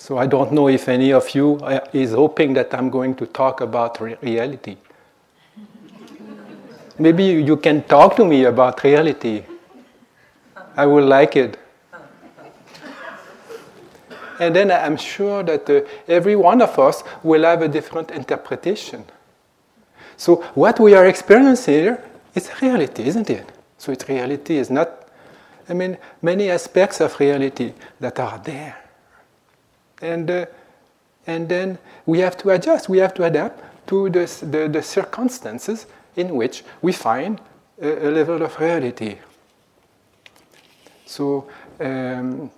So I don't know if any of you uh, is hoping that I'm going to talk about re- reality. Maybe you can talk to me about reality. I will like it. And then I'm sure that uh, every one of us will have a different interpretation. So what we are experiencing here is reality, isn't it? So it's reality is not, I mean, many aspects of reality that are there. And, uh, and then we have to adjust, we have to adapt to the, the, the circumstances in which we find a, a level of reality. So um,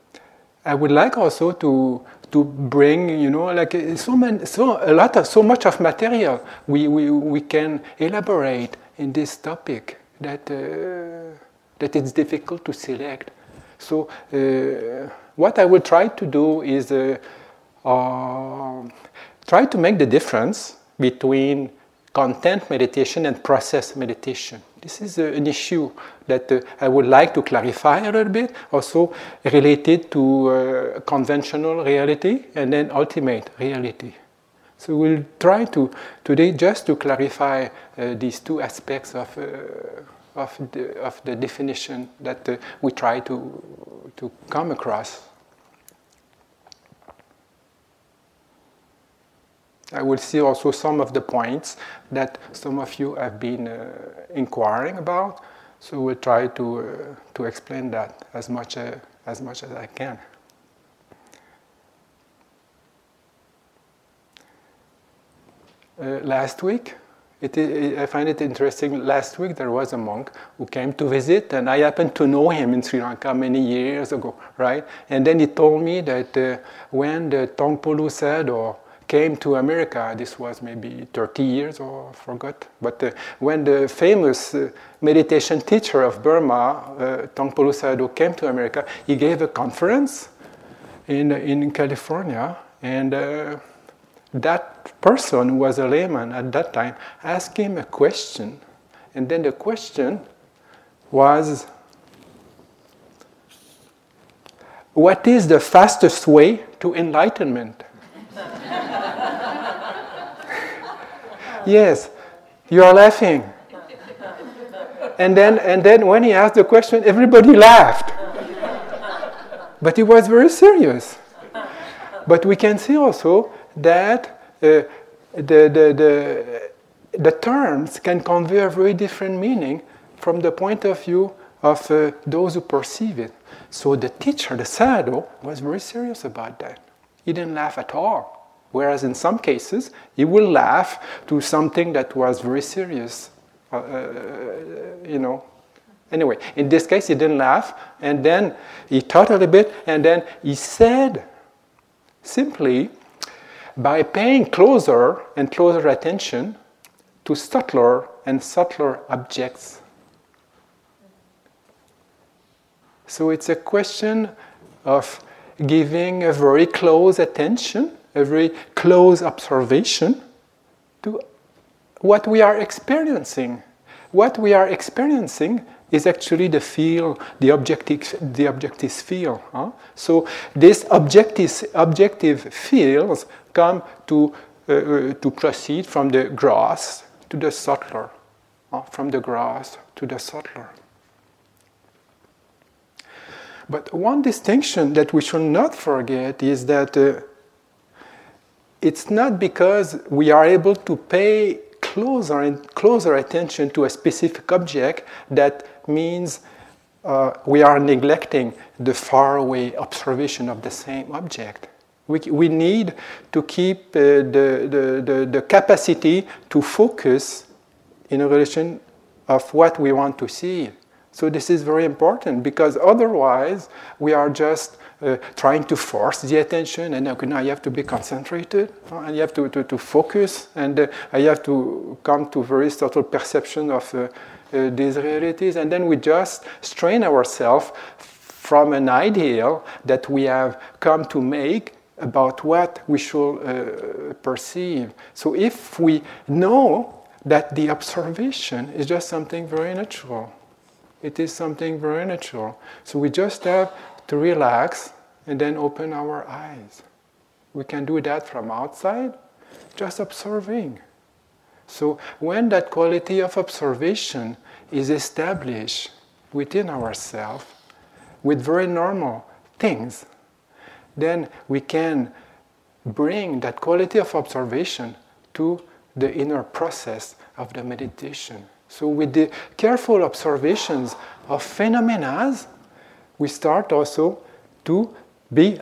I would like also to to bring, you know, like so many, so a lot of so much of material we we, we can elaborate in this topic that uh, that it's difficult to select. So uh, what I will try to do is uh, uh try to make the difference between content meditation and process meditation. This is uh, an issue that uh, I would like to clarify a little bit, also related to uh, conventional reality and then ultimate reality. So we'll try to today just to clarify these two aspects of, of, the, of the definition that uh, we try to, to come across. I will see also some of the points that some of you have been uh, inquiring about. So we'll try to, uh, to explain that as much, uh, as much as I can. Uh, last week, I find it interesting. Last week there was a monk who came to visit, and I happened to know him in Sri Lanka many years ago, right? And then he told me that uh, when the Taungpulu said, or came to America, this was maybe 30 years or I forgot, but uh, when the famous uh, meditation teacher of Burma, uh, Taungpulu Sayadaw, came to America, he gave a conference in, in California, and uh, that person who was a layman at that time asked him a question, and then the question was, what is the fastest way to enlightenment? yes, you are laughing. And then, and then when he asked the question, everybody laughed. But he was very serious. But we can see also that uh, the, the, the, the terms can convey a very different meaning from the point of view of uh, those who perceive it. So the teacher, the Sayadaw, was very serious about that. He didn't laugh at all. Whereas in some cases, he will laugh to something that was very serious. Uh, uh, you know. Anyway, in this case, he didn't laugh, and then he thought a little bit, and then he said simply, by paying closer and closer attention to subtler and subtler objects. So it's a question of giving a very close attention a very close observation to what we are experiencing. What we are experiencing is actually the feel, the objective, the objective feel. Huh? So these objective, objective feels come to, uh, uh, to proceed from the gross to the subtler, huh? from the gross to the subtler. But one distinction that we should not forget is that uh, it's not because we are able to pay closer and closer attention to a specific object that means uh, we are neglecting the faraway observation of the same object. We, we need to keep uh, the, the, the, the capacity to focus in relation of what we want to see. So this is very important because otherwise we are just uh, trying to force the attention, and okay, now you have to be concentrated, uh, and you have to, to, to focus, and uh, you have to come to very subtle perception of uh, uh, these realities, and then we just strain ourselves from an ideal that we have come to make about what we should uh, perceive. So if we know that the observation is just something very natural, it is something very natural. So we just have to relax and then open our eyes. We can do that from outside, just observing. So when that quality of observation is established within ourselves with very normal things, then we can bring that quality of observation to the inner process of the meditation. So, with the careful observations of phenomena, we start also to be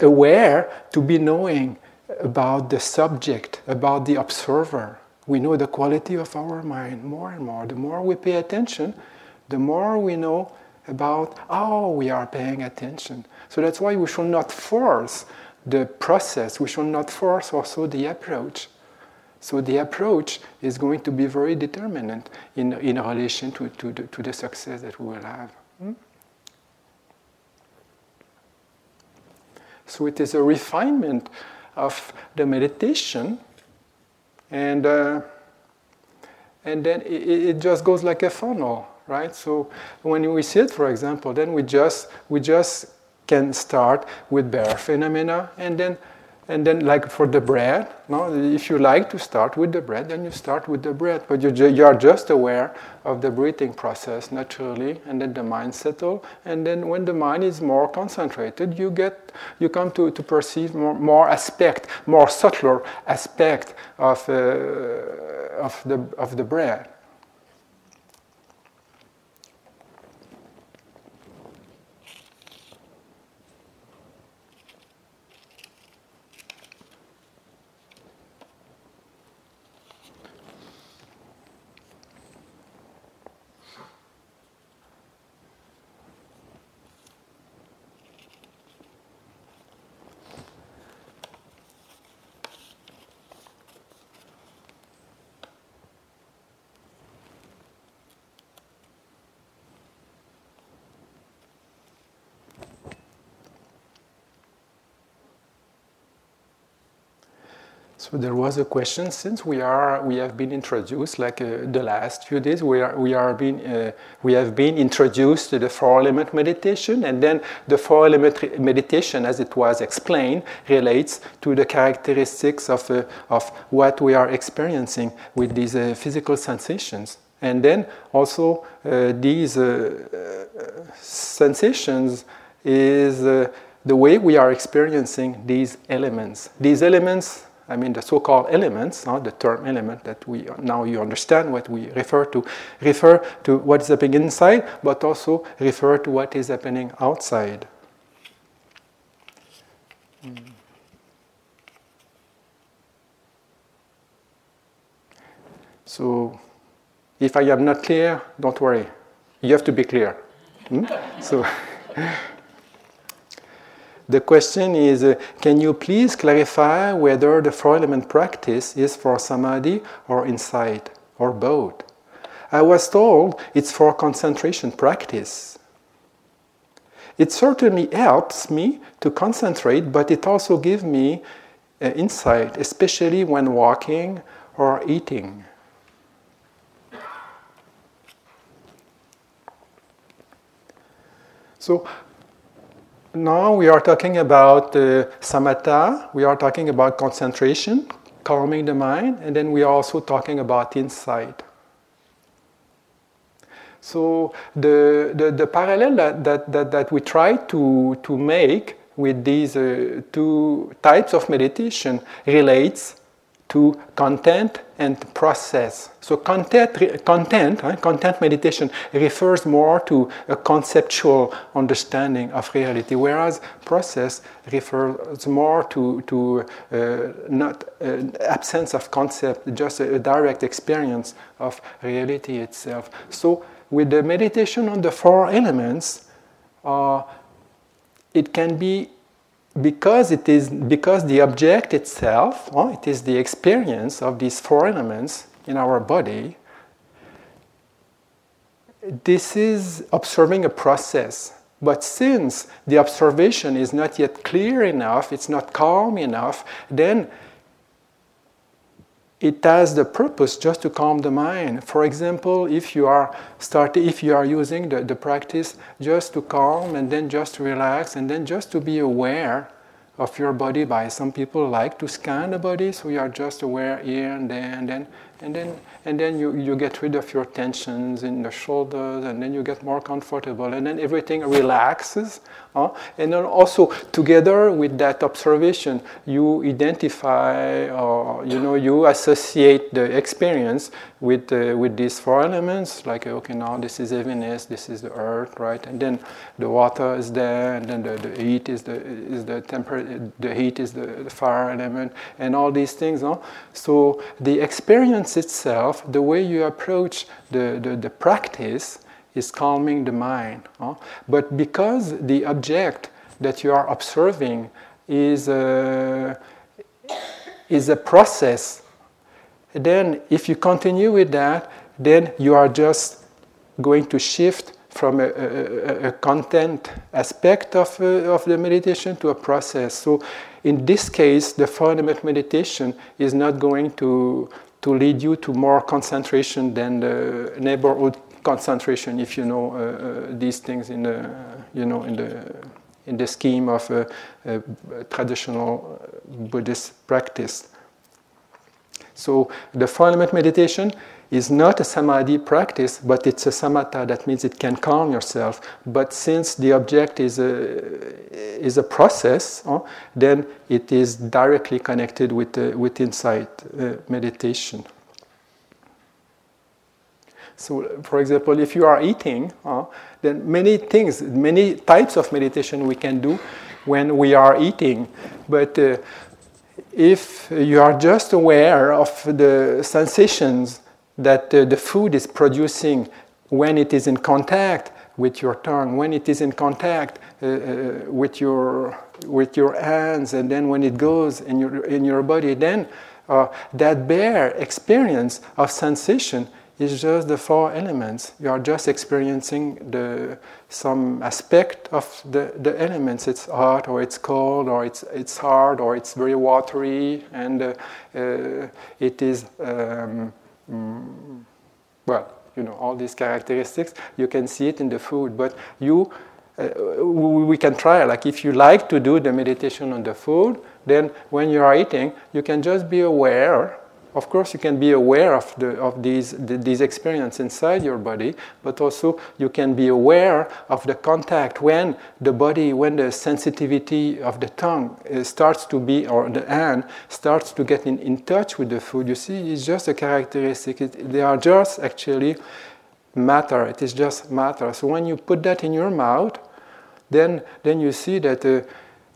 aware, to be knowing about the subject, about the observer. We know the quality of our mind more and more. The more we pay attention, the more we know about how we are paying attention. So that's why we should not force the process, we should not force also the approach. So the approach is going to be very determinant in, in relation to, to, the, to the success that we will have. Hmm? So it is a refinement of the meditation, and uh, and then it, it, just goes like a funnel, right? So when we sit, for example, then we just we just can start with bare phenomena, and then and then, like for the breath, no, if you like to start with the breath, then you start with the breath. But you, you are just aware of the breathing process naturally, and then the mind settle. And then, when the mind is more concentrated, you get you come to, to perceive more, more aspect, more subtler aspect of, uh, of the of the breath. So there was a question since we are we have been introduced like uh, the last few days we are we are being uh, we have been introduced to the four element meditation and then the four element meditation as it was explained relates to the characteristics of uh, of what we are experiencing with these uh, physical sensations. And then also uh, these uh, sensations is the way we are experiencing these elements. These elements I mean, the so-called elements, uh, the term element that we now you understand what we refer to, refer to what is happening inside, but also refer to what is happening outside. Mm. So, if I am not clear, don't worry. You have to be clear. Hmm? So. The question is uh, Can you please clarify whether the four element practice is for samadhi or insight or both? I was told it's for concentration practice. It certainly helps me to concentrate, but it also gives me uh, insight, especially when walking or eating. So, now we are talking about uh, samatha, we are talking about concentration, calming the mind, and then we are also talking about insight. So the, the, the parallel that, that, that, that, we try to, to make with these uh, two types of meditation relates to content and process. So content, content, right, content meditation refers more to a conceptual understanding of reality, whereas process refers more to, to uh, not uh, absence of concept, just a, a direct experience of reality itself. So with the meditation on the four elements, uh, it can be because it is because the object itself, well, it is the experience of these four elements in our body. This is observing a process. But since the observation is not yet clear enough, it's not calm enough, then it has the purpose just to calm the mind. For example, if you are starting, if you are using the, the practice just to calm and then just to relax and then just to be aware of your body by some people like to scan the body so you are just aware here and there and then and then and then you, you get rid of your tensions in the shoulders and then you get more comfortable and then everything relaxes uh, and then also together with that observation you identify or you know you associate the experience with uh, with these four elements like okay now this is heaviness this is the earth right and then the water is there and then the, the heat is the is the temper the heat is the, the fire element and all these things huh? so the experience itself the way you approach the, the, the practice is calming the mind but because the object that you are observing is a, is a process then if you continue with that, then you are just going to shift from a, a, a content aspect of, uh, of the meditation to a process. So in this case, the four elemental meditation is not going to, to lead you to more concentration than the neighborhood concentration, if you know uh, uh, these things in the, you know, in the, in the scheme of a, a traditional Buddhist practice. So the four elemental meditation is not a samadhi practice, but it's a samatha. That means it can calm yourself. But since the object is a, is a process, then it is directly connected with, uh, with insight uh, meditation. So, for example, if you are eating, uh, then many things, many types of meditation we can do when we are eating. But uh, if you are just aware of the sensations that uh, the food is producing when it is in contact with your tongue, when it is in contact uh, uh, with, your, with your hands, and then when it goes in your, in your body, then uh, that bare experience of sensation is just the four elements. You are just experiencing the, some aspect of the, the elements. It's hot or it's cold or it's, it's hard or it's very watery and uh, uh, it is, um, mm, well, you know, all these characteristics. You can see it in the food, but you, uh, we can try, like if you like to do the meditation on the food, then when you are eating, you can just be aware of course, you can be aware of, the, of these, the, these experiences inside your body, but also you can be aware of the contact when the body, when the sensitivity of the tongue uh, starts to be, or the hand starts to get in, in touch with the food. You see, it's just a characteristic. It, they are just actually matter. It is just matter. So when you put that in your mouth, then, then you see that uh,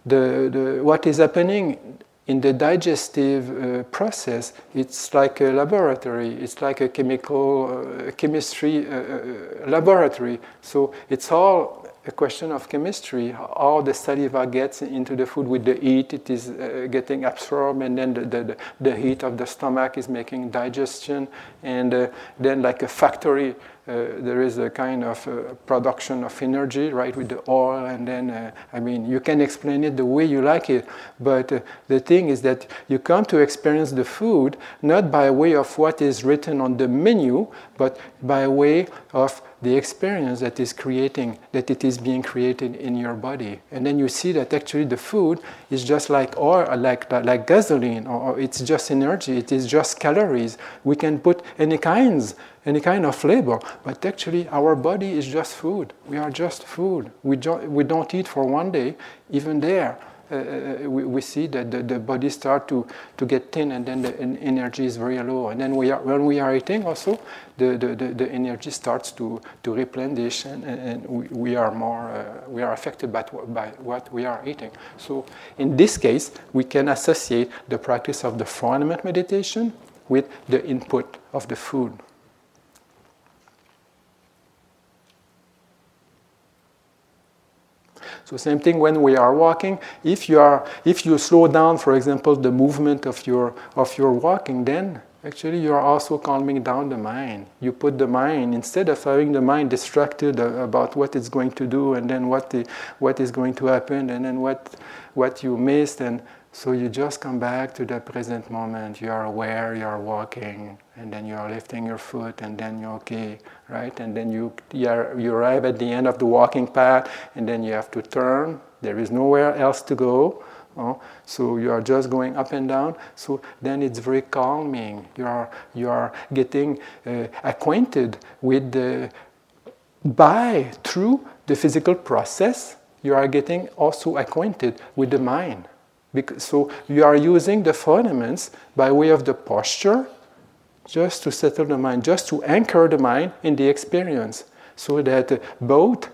the, the, what is happening in the digestive uh, process, it's like a laboratory. It's like a chemical uh, chemistry uh, uh, laboratory. So it's all a question of chemistry. How the saliva gets into the food with the heat, it is uh, getting absorbed, and then the, the, the, heat of the stomach is making digestion, and uh, then like a factory there is a kind of uh, production of energy, right, with the oil, and then, uh, I mean, you can explain it the way you like it, but uh, the thing is that you come to experience the food not by way of what is written on the menu, but by way of the experience that is creating, that it is being created in your body. And then you see that actually the food is just like oil, like, like gasoline, or it's just energy, it is just calories. We can put any kinds, any kind of flavor, but actually our body is just food. We are just food. We, jo- we don't eat for one day, even there uh, uh, we, we, see that the, the body start to, to get thin and then the energy is very low. And then we are, when we are eating also, the, the, the, the energy starts to, to replenish and, and we, we are more, uh, we are affected by, by what we are eating. So in this case, we can associate the practice of the four-element meditation with the input of the food. So same thing when we are walking. If you are, if you slow down, for example, the movement of your of your walking, then actually you are also calming down the mind. You put the mind instead of having the mind distracted about what it's going to do and then what the, what is going to happen and then what what you missed and so you just come back to the present moment. You are aware, you are walking, and then you are lifting your foot, and then you're okay, right? And then you, you, are, you arrive at the end of the walking path, and then you have to turn. There is nowhere else to go Oh, so you are just going up and down. So then it's very calming. You are you are getting uh, acquainted with the by through the physical process. You are getting also acquainted with the mind. Because, so you are using the four elements by way of the posture, just to settle the mind, just to anchor the mind in the experience, so that both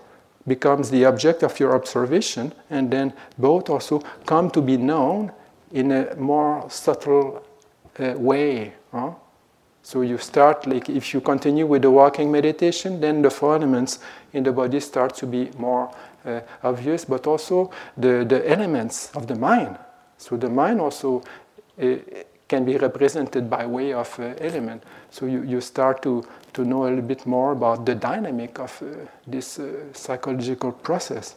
becomes the object of your observation, and then both also come to be known in a more subtle uh, way. Huh? So you start, like if you continue with the walking meditation, then the four elements in the body start to be more uh, obvious, but also the, the elements of the mind. So the mind also uh, can be represented by way of uh, element. So you, you start to, to know a little bit more about the dynamic of uh, this uh, psychological process.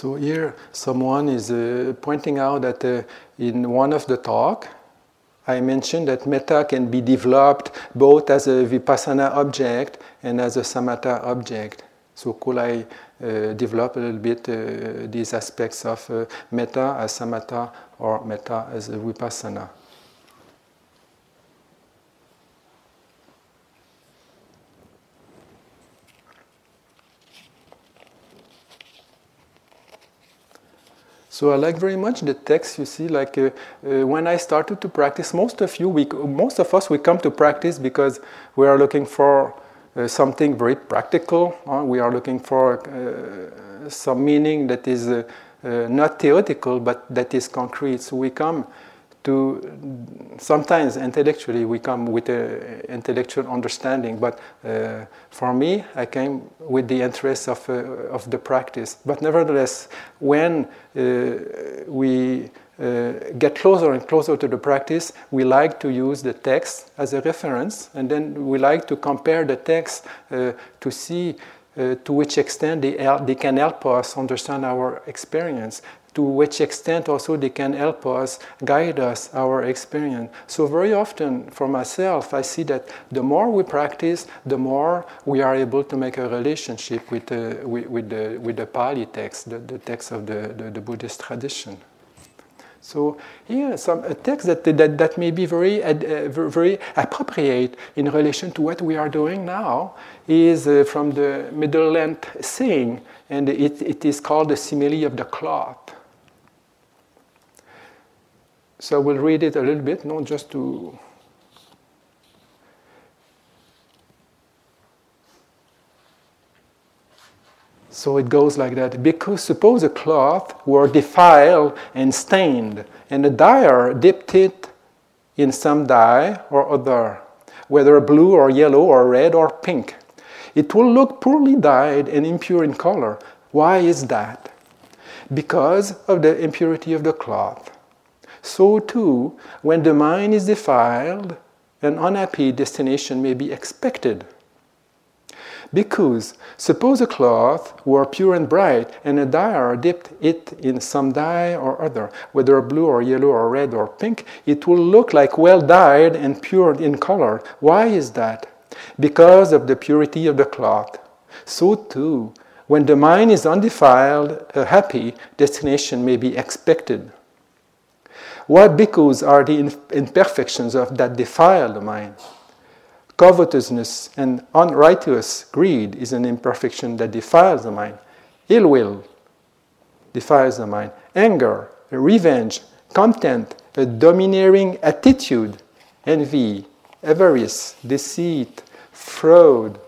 So here, someone is uh, pointing out that uh, in one of the talk, I mentioned that metta can be developed both as a vipassana object and as a samatha object. So could I uh, develop a little bit uh, these aspects of uh, metta as samatha or metta as a vipassana? So I like very much the text. You see, like uh, uh, when I started to practice, most of you, we, most of us, we come to practice because we are looking for uh, something very practical. we are looking for uh, some meaning that is uh, uh, not theoretical, but that is concrete. So we come to sometimes intellectually we come with an intellectual understanding, but uh, for me, I came with the interest of, uh, of the practice. But nevertheless, when uh, we uh, get closer and closer to the practice, we like to use the text as a reference, and then we like to compare the text uh, to see uh, to which extent they, they can help us understand our experience to which extent also they can help us, guide us, our experience. So, very often for myself, I see that the more we practice, the more we are able to make a relationship with, the, with, with, the, with the Pali text, the, the text of the, the, the Buddhist tradition. So here, some a text that, that, that may be very, uh, very appropriate in relation to what we are doing now is uh, from the Middle Length saying, and it, it is called the simile of the cloth. So we'll read it a little bit, not just to. So it goes like that. Because suppose a cloth were defiled and stained, and a dyer dipped it in some dye or other, whether blue or yellow or red or pink. It will look poorly dyed and impure in color. Why is that? Because of the impurity of the cloth. So, too, when the mind is defiled, an unhappy destination may be expected. Because suppose a cloth were pure and bright, and a dyer dipped it in some dye or other, whether blue or yellow or red or pink, it will look like well dyed and pure in color. Why is that? Because of the purity of the cloth. So too, when the mind is undefiled, a happy destination may be expected. What bhikkhus are the imperfections of that defile the mind? Covetousness and unrighteous greed is an imperfection that defiles the mind. Ill will defiles the mind. Anger, revenge, contempt, a domineering attitude, envy, avarice, deceit, fraud,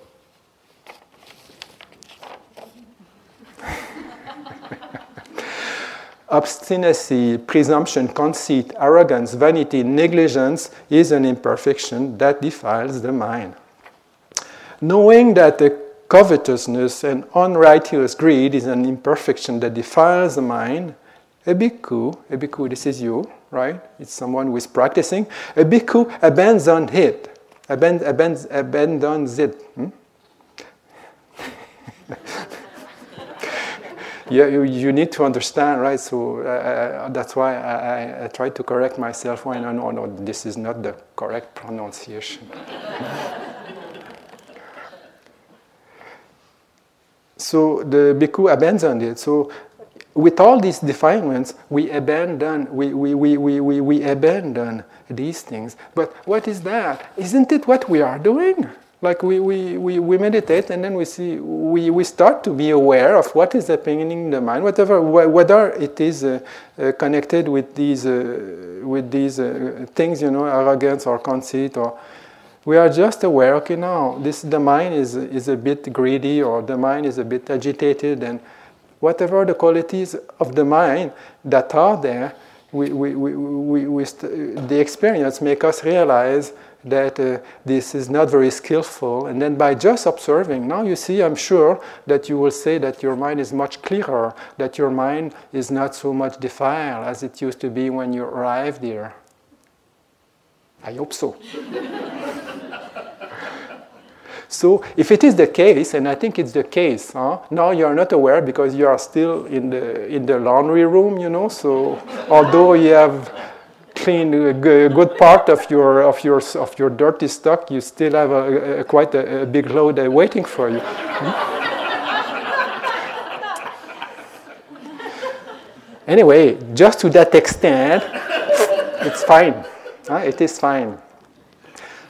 obstinacy, presumption, conceit, arrogance, vanity, negligence is an imperfection that defiles the mind. Knowing that the covetousness and unrighteous greed is an imperfection that defiles the mind, a bhikkhu, a bhikkhu, this is you, right? It's someone who is practicing. A bhikkhu abandons it, abandons, abandons it. Hmm? yeah, you, you need to understand, right? So uh, uh that's why I, I, try to correct myself when I know, no, this is not the correct pronunciation. so the bhikkhu abandoned it. So with all these defilements, we abandon, we, we, we, we, we, we abandon these things. But what is that? Isn't it what we are doing? Like we, we, we, we meditate and then we see, we, we start to be aware of what is happening in the mind, whatever, whether it is uh, uh, connected with these, uh, with these uh, things, you know, arrogance or conceit or, we are just aware, okay, now this, the mind is, is a bit greedy or the mind is a bit agitated and whatever the qualities of the mind that are there, we, we, we, we, we the experience make us realize that uh, this is not very skillful. And then by just observing, now you see, I'm sure that you will say that your mind is much clearer, that your mind is not so much defiled as it used to be when you arrived here. I hope so. so, if it is the case, and I think it's the case, huh? now you are not aware because you are still in the, in the laundry room, you know. So, although you have cleaned a good part of your, of your, of your dirty stock, you still have a, a quite a, a, big load waiting for you. anyway, just to that extent, it's fine. Uh, it is fine.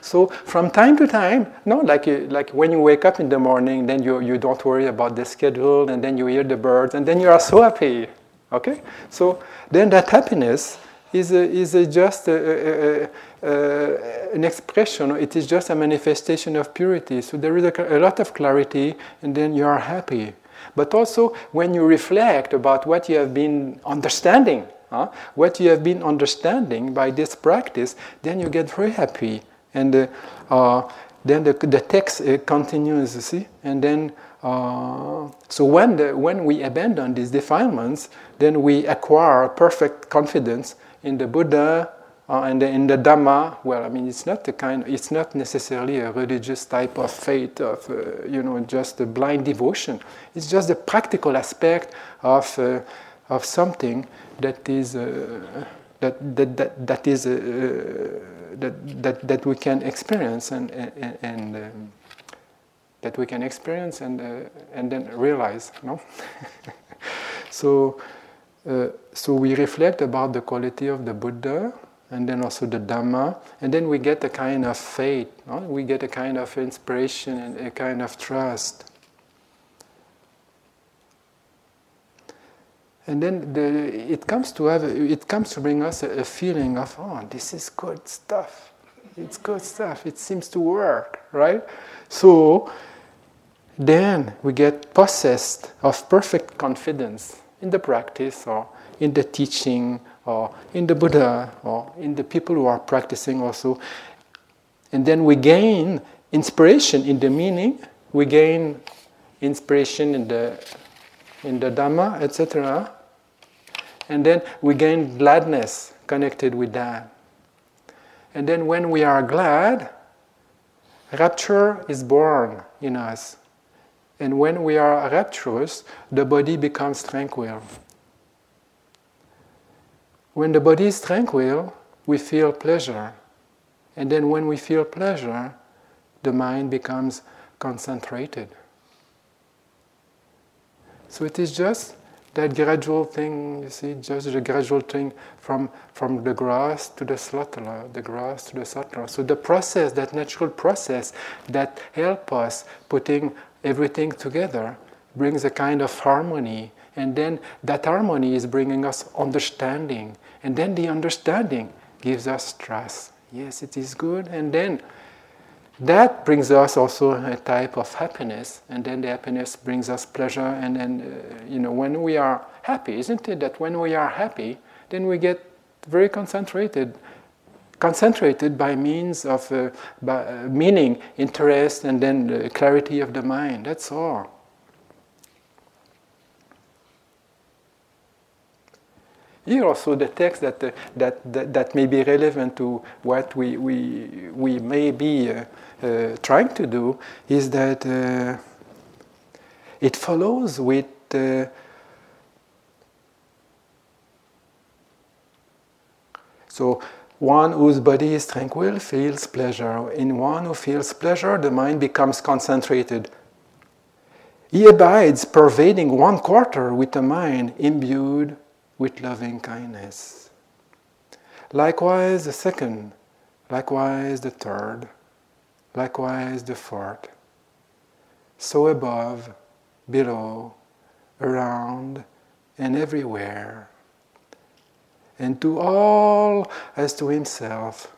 So from time to time, no, like like when you wake up in the morning, then you you don't worry about the schedule, and then you hear the birds, and then you are so happy. Okay, so then that happiness is is a just a, an expression. It is just a manifestation of purity. So there is a, lot of clarity, and then you are happy. But also when you reflect about what you have been understanding uh, what you have been understanding by this practice, then you get very happy. And uh, uh, then the, the text uh, continues, you see? And then, uh, so when, the, when we abandon these defilements, then we acquire perfect confidence in the Buddha uh, and in the Dhamma. Well, I mean, it's not the kind, it's not necessarily a religious type of faith of, uh, you know, just a blind devotion. It's just a practical aspect of, of something that is uh, that, that, that, that is uh, that, that, that we can experience and, and, and um, that we can experience and, uh, and then realize no so uh, so we reflect about the quality of the Buddha and then also the Dhamma. And then we get a kind of faith no? we get a kind of inspiration and a kind of trust. And then the, it comes to have it comes to bring us a, a, feeling of oh this is good stuff. It's good stuff. It seems to work right? So then we get possessed of perfect confidence in the practice or in the teaching or in the buddha or in the people who are practicing also and then we gain inspiration in the meaning we gain inspiration in the in the Dhamma, etc. And then we gain gladness connected with that. And then when we are glad, rapture is born in us. And when we are rapturous, the body becomes tranquil. When the body is tranquil, we feel pleasure. And then when we feel pleasure, the mind becomes concentrated. So it is just that gradual thing, you see, just the gradual thing from, from the grass to the slaughter, the grass to the slaughter. So the process, that natural process that help us putting everything together brings a kind of harmony. And then that harmony is bringing us understanding. And then the understanding gives us trust. Yes, it is good. And then that brings us also a type of happiness, and then the happiness brings us pleasure. And then, uh, you know, when we are happy, isn't it that when we are happy, then we get very concentrated, concentrated by means of uh, by, uh, meaning, interest, and then the clarity of the mind. That's all. Here also the text that, uh, that, that, that, may be relevant to what we, we, we may be uh, trying to do is that it follows with so one whose body is tranquil feels pleasure. In one who feels pleasure, the mind becomes concentrated. He abides, pervading one quarter with a mind imbued with loving kindness. Likewise, the second, likewise, the third, likewise, the fourth. So above, below, around, and everywhere. And to all as to himself,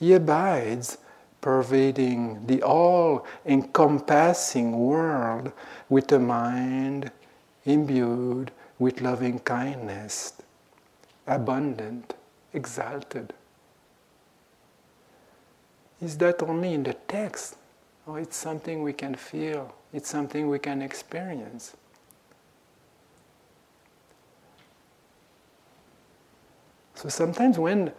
he abides, pervading the all encompassing world with a mind imbued with loving kindness, abundant, exalted. Is that only in the text? Or it's something we can feel, it's something we can experience. So sometimes when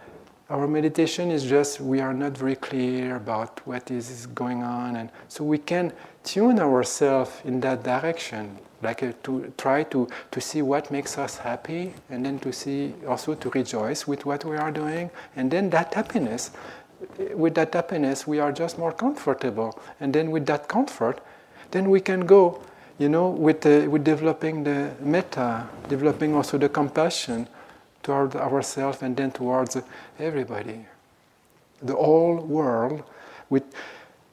our meditation is just we are not very clear about what is going on and so we can tune ourselves in that direction like uh, to try to, to see what makes us happy and then to see also to rejoice with what we are doing and then that happiness with that happiness we are just more comfortable and then with that comfort then we can go you know with, uh, with developing the metta developing also the compassion toward ourselves and then towards everybody the whole world with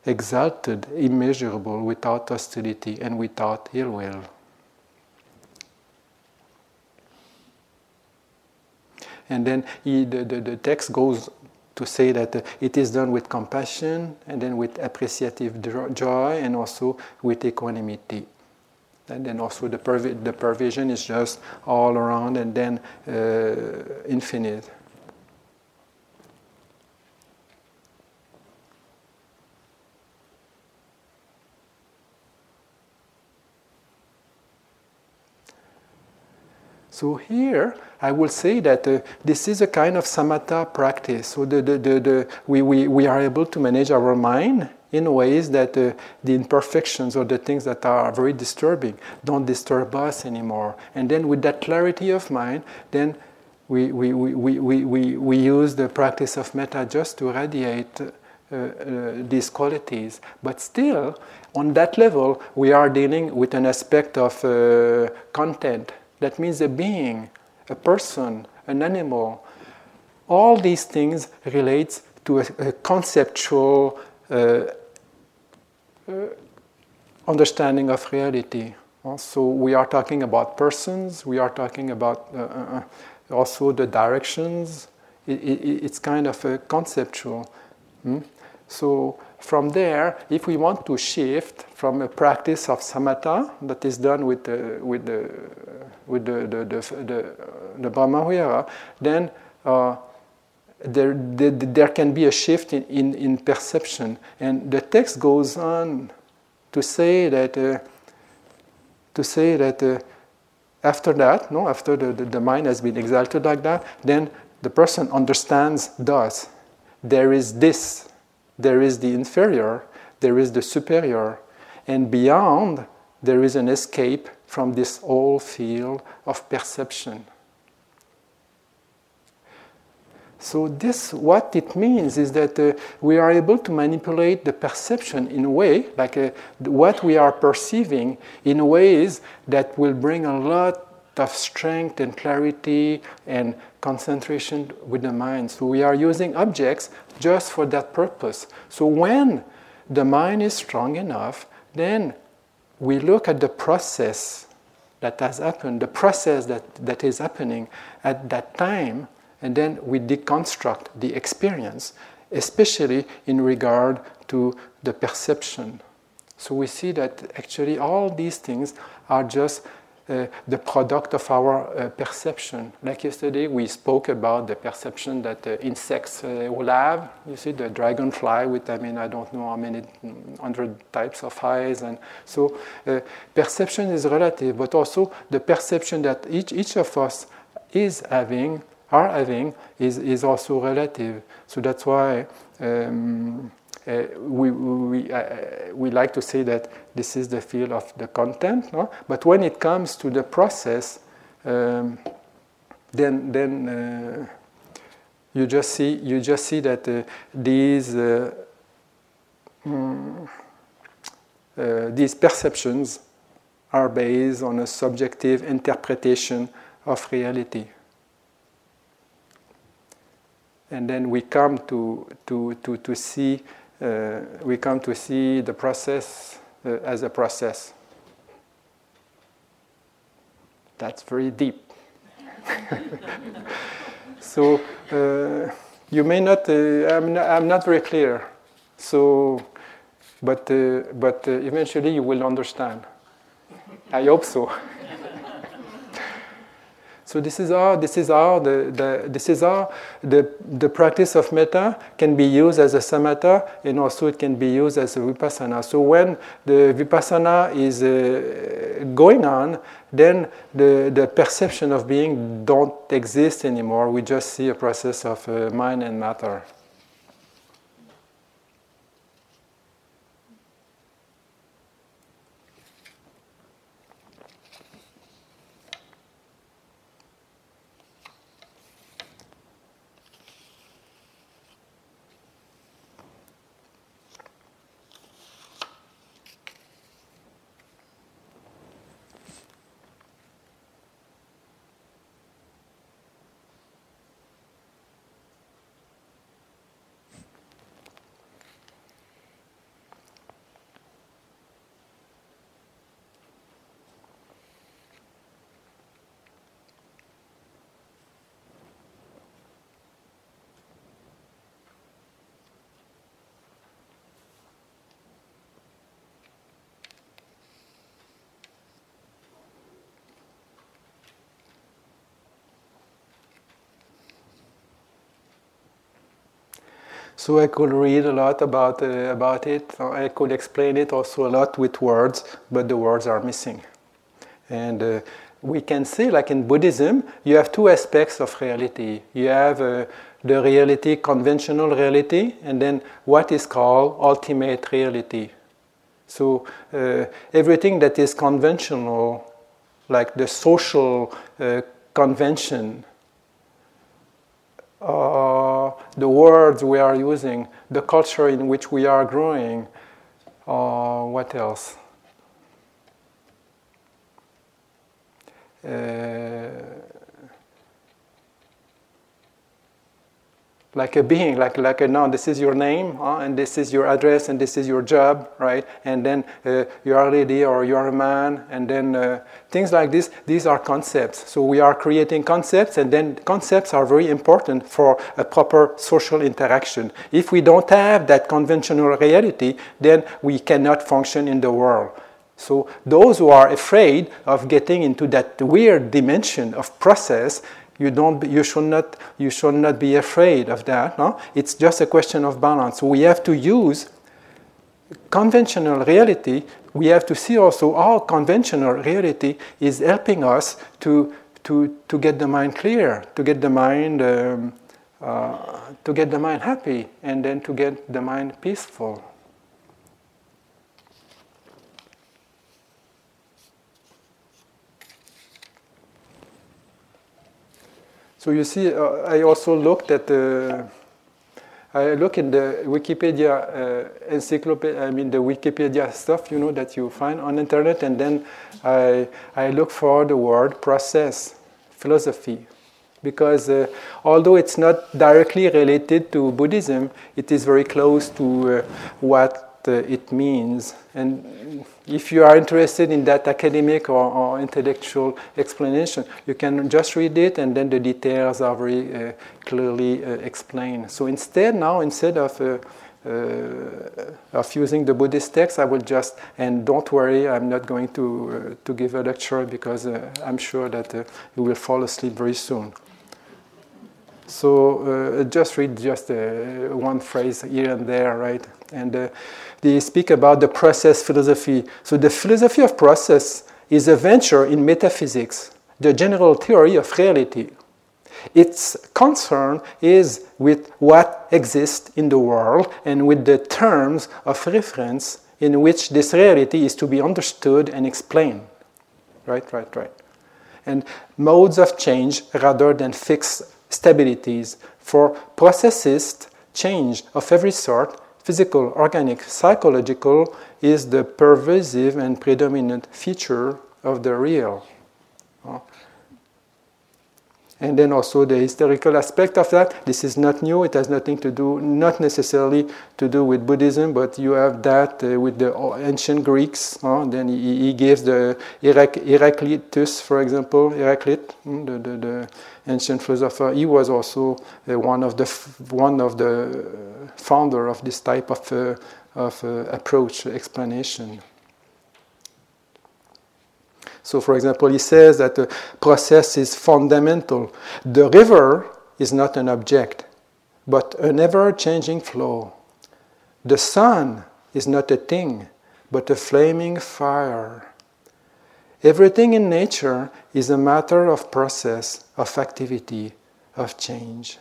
exalted immeasurable without hostility and without ill will And then he, the, the, the, text goes to say that uh, it is done with compassion and then with appreciative joy and also with equanimity. And then also the, perv- the pervasion is just all around and then uh, infinite. So here, I will say that uh, this is a kind of samatha practice. So the, the, the, we, we, we are able to manage our mind in ways that uh, the imperfections or the things that are very disturbing don't disturb us anymore. And then with that clarity of mind, then we, we, we, we, we, we use the practice of metta just to radiate uh, uh, these qualities. But still, on that level, we are dealing with an aspect of uh, content that means a being, a person, an animal. All these things relate to a, a conceptual uh, understanding of reality. Also, we are talking about persons, we are talking about uh, uh, uh also the directions. It, it, it's kind of a conceptual. Hmm? So, from there, if we want to shift from a practice of samatha that is done with the, with the, with the, the, the, the, the then uh, there, there, there, can be a shift in, in, in, perception. And the text goes on to say that, uh, to say that uh, after that, no, after the, the, the mind has been exalted like that, then the person understands thus there is this there is the inferior, there is the superior, and beyond, there is an escape from this whole field of perception. So this, what it means is that uh, we are able to manipulate the perception in a way, like uh, what we are perceiving, in ways that will bring a lot of strength and clarity and concentration with the mind. So we are using objects just for that purpose. So when the mind is strong enough, then we look at the process that has happened, the process that, that is happening at that time, and then we deconstruct the experience especially in regard to the perception. So we see that actually all these things are just uh, the product of our uh, perception. Like yesterday, we spoke about the perception that uh, insects uh, will have. You see, the dragonfly with, I mean, I don't know how many hundred types of eyes. And so uh, perception is relative, but also the perception that each, each of us is having, are having, is, is also relative. So that's why. Um, uh, we, we, uh, we like to say that this is the field of the content, no? but when it comes to the process, um, then, then uh, you, just see, you just see that uh, these, uh, mm, uh, these perceptions are based on a subjective interpretation of reality and then we come to, to, to, to see uh, we come to see the process uh, as a process. That's very deep. so uh, you may not, uh, I'm not, I'm not very clear. So, but, uh, but uh, eventually you will understand. I hope so. So this is how this is how the, the this is how the the practice of metta can be used as a samatha and also it can be used as a vipassana. So when the vipassana is uh, going on, then the the perception of being don't exist anymore. We just see a process of uh, mind and matter. So I could read a lot about, uh, about it. I could explain it also a lot with words, but the words are missing. And uh, we can see, like in Buddhism, you have two aspects of reality. You have uh, the reality, conventional reality, and then what is called ultimate reality. So uh, everything that is conventional, like the social uh, convention, uh, the words we are using, the culture in which we are growing. Uh, what else? Uh, like a being, like like a noun. This is your name, huh? and this is your address, and this is your job, right? And then uh, you are a lady or you are a man, and then uh, things like this. These are concepts. So we are creating concepts, and then concepts are very important for a proper social interaction. If we don't have that conventional reality, then we cannot function in the world. So those who are afraid of getting into that weird dimension of process you, don't, you, should not, you should not be afraid of that. No? It's just a question of balance. We have to use conventional reality. We have to see also how conventional reality is helping us to, to, to get the mind clear, to get the mind, um, uh, to get the mind happy, and then to get the mind peaceful. So you see, uh, I also looked at the. I look in the Wikipedia uh, encyclopedia, I mean the Wikipedia stuff, you know, that you find on internet, and then I, I look for the word process, philosophy, because uh, although it's not directly related to Buddhism, it is very close to uh, what uh, it means. And if you are interested in that academic or, or, intellectual explanation, you can just read it and then the details are very uh, clearly uh, explained. So instead, now, instead of uh, uh, of using the Buddhist text, I will just, and don't worry, I'm not going to, uh, to give a lecture because uh, I'm sure that you will fall asleep very soon. So just read just one phrase here and there, right? And uh, they speak about the process philosophy. So the philosophy of process is a venture in metaphysics, the general theory of reality. Its concern is with what exists in the world and with the terms of reference in which this reality is to be understood and explained. Right, right, right. And modes of change rather than fixed stabilities. For processist change of every sort, physical, organic, psychological, is the pervasive and predominant feature of the real. And then also the historical aspect of that. This is not new. It has nothing to do, not necessarily to do with Buddhism, but you have that uh, with the ancient Greeks. Uh, then he, he, gives the Heraclitus, for example, Heraclit, hmm, the, the, the, ancient philosopher. He was also uh, one of the one of the founder of this type of uh, of uh, approach explanation. So, for example, he says that the process is fundamental. The river is not an object, but an ever changing flow. The sun is not a thing, but a flaming fire. Everything in nature is a matter of process, of activity, of change.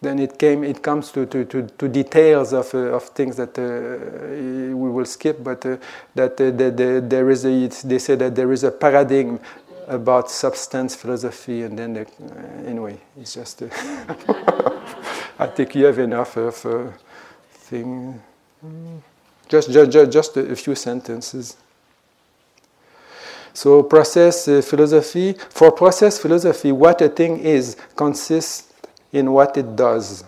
then it came it comes to, to, to, to details of, uh, of things that uh, we will skip but uh, that the, the, there is a they say that there is a paradigm about substance philosophy and then the, uh, anyway it's just uh, I think you have enough of uh, thing. Just, just, just a few sentences. So process philosophy. For process philosophy what a thing is consists in what it does.